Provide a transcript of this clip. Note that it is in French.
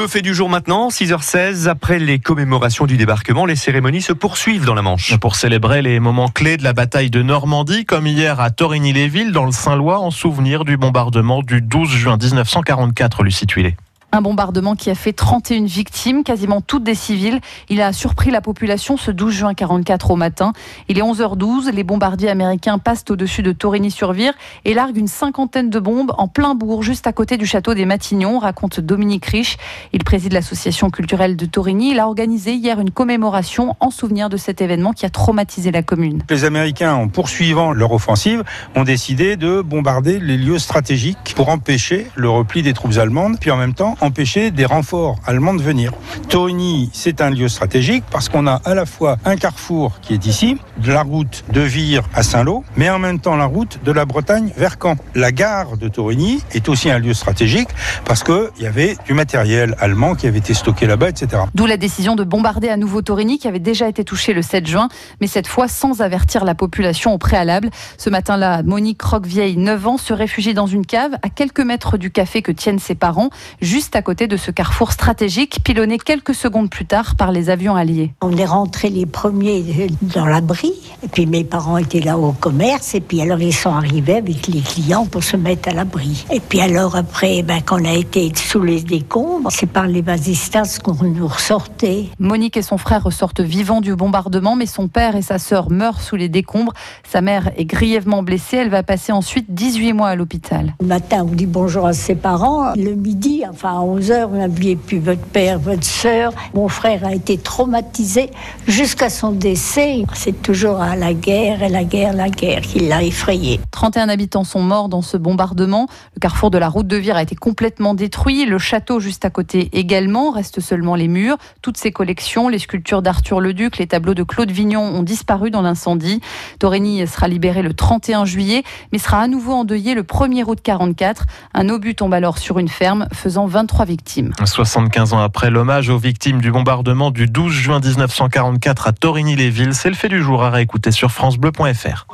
Le fait du jour maintenant, 6h16, après les commémorations du débarquement, les cérémonies se poursuivent dans la Manche. Pour célébrer les moments clés de la bataille de Normandie, comme hier à Torigny-les-Villes, dans le Saint-Lois, en souvenir du bombardement du 12 juin 1944, Lucie Tuilé. Un bombardement qui a fait 31 victimes, quasiment toutes des civils. Il a surpris la population ce 12 juin 44 au matin. Il est 11h12. Les bombardiers américains passent au-dessus de Torigny-sur-Vire et larguent une cinquantaine de bombes en plein bourg, juste à côté du château des Matignons, raconte Dominique Rich. Il préside l'association culturelle de Torigny. Il a organisé hier une commémoration en souvenir de cet événement qui a traumatisé la commune. Les Américains, en poursuivant leur offensive, ont décidé de bombarder les lieux stratégiques pour empêcher le repli des troupes allemandes, puis en même temps empêcher des renforts allemands de venir. Torigny, c'est un lieu stratégique parce qu'on a à la fois un carrefour qui est ici, de la route de Vire à Saint-Lô, mais en même temps la route de la Bretagne vers Caen. La gare de Torigny est aussi un lieu stratégique parce qu'il y avait du matériel allemand qui avait été stocké là-bas, etc. D'où la décision de bombarder à nouveau Torigny qui avait déjà été touché le 7 juin, mais cette fois sans avertir la population au préalable. Ce matin-là, Monique Roquevieille, 9 ans, se réfugie dans une cave à quelques mètres du café que tiennent ses parents, juste à côté de ce carrefour stratégique, pilonné quelques secondes plus tard par les avions alliés. On est rentrés les premiers dans l'abri, et puis mes parents étaient là au commerce, et puis alors ils sont arrivés avec les clients pour se mettre à l'abri. Et puis alors après, ben, quand on a été sous les décombres, c'est par les vasistas qu'on nous ressortait. Monique et son frère ressortent vivants du bombardement, mais son père et sa sœur meurent sous les décombres. Sa mère est grièvement blessée, elle va passer ensuite 18 mois à l'hôpital. Le matin, on dit bonjour à ses parents. Le midi, enfin à 11h, vous n'oubliez plus votre père, votre sœur. Mon frère a été traumatisé jusqu'à son décès. C'est toujours à la guerre et la guerre, la guerre qui l'a effrayé. 31 habitants sont morts dans ce bombardement. Le carrefour de la route de Vire a été complètement détruit. Le château juste à côté également. Restent seulement les murs. Toutes ses collections, les sculptures d'Arthur Leduc, les tableaux de Claude Vignon ont disparu dans l'incendie. Torigny sera libéré le 31 juillet, mais sera à nouveau endeuillé le 1er août 44. Un obus tombe alors sur une ferme, faisant 23 victimes. 75 ans après l'hommage aux victimes du bombardement du 12 juin 1944 à Torigny-les-Villes, c'est le fait du jour à réécouter sur francebleu.fr.